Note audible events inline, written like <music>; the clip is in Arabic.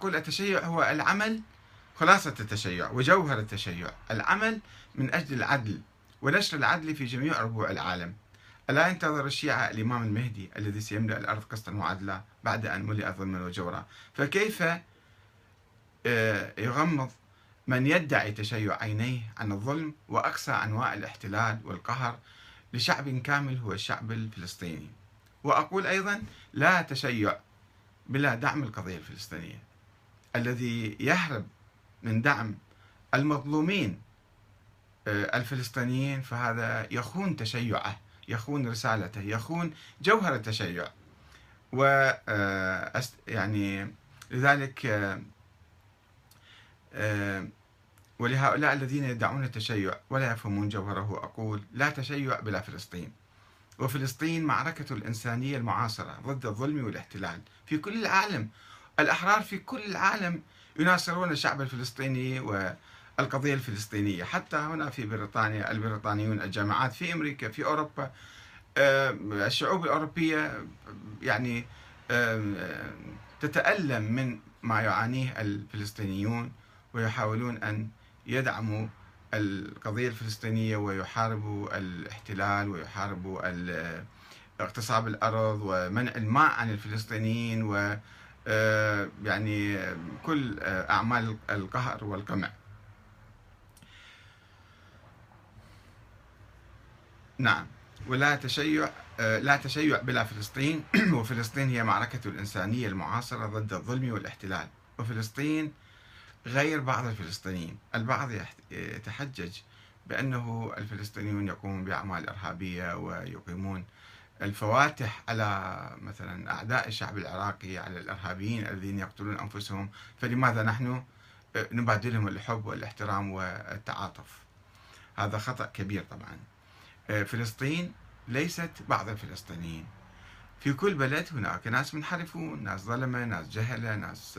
يقول التشيع هو العمل خلاصة التشيع وجوهر التشيع. العمل من أجل العدل ونشر العدل في جميع ربوع العالم. ألا ينتظر الشيعة الإمام المهدي الذي سيملأ الأرض قسطا وعدلا بعد أن ملئ ظلما وجورا فكيف آه، يغمض من يدعي تشيع عينيه عن الظلم وأقصى أنواع الاحتلال والقهر لشعب كامل هو الشعب الفلسطيني؟ وأقول أيضا لا تشيع بلا دعم القضية الفلسطينية. الذي يهرب من دعم المظلومين آه، الفلسطينيين فهذا يخون تشيعه يخون رسالته يخون جوهر التشيع. و آه، يعني لذلك آه، ولهؤلاء الذين يدعون التشيع ولا يفهمون جوهره أقول لا تشيع بلا فلسطين. وفلسطين معركة الإنسانية المعاصرة ضد الظلم والاحتلال في كل العالم. الأحرار في كل العالم يناصرون الشعب الفلسطيني والقضية الفلسطينية. حتى هنا في بريطانيا البريطانيون الجامعات في أمريكا في أوروبا الشعوب الأوروبية يعني تتألم من ما يعانيه الفلسطينيون ويحاولون أن يدعموا القضية الفلسطينية ويحاربوا الاحتلال ويحاربوا اغتصاب الأرض ومنع الماء عن الفلسطينيين و يعني كل أعمال القهر والقمع. نعم. ولا تشيع آه، لا تشيع بلا فلسطين. <clears throat> وفلسطين هي معركة الإنسانية المعاصرة ضد الظلم والاحتلال. وفلسطين غير بعض الفلسطينيين. البعض يتحجج بأنه الفلسطينيون يقومون بأعمال إرهابية ويقيمون الفواتح على مثلا أعداء الشعب العراقي على الإرهابيين الذين يقتلون أنفسهم. فلماذا نحن نبادلهم الحب والاحترام والتعاطف؟ هذا خطأ كبير طبعا. فلسطين ليست بعض الفلسطينيين. في كل بلد هناك ناس منحرفون ناس ظلمة ناس جهلة ناس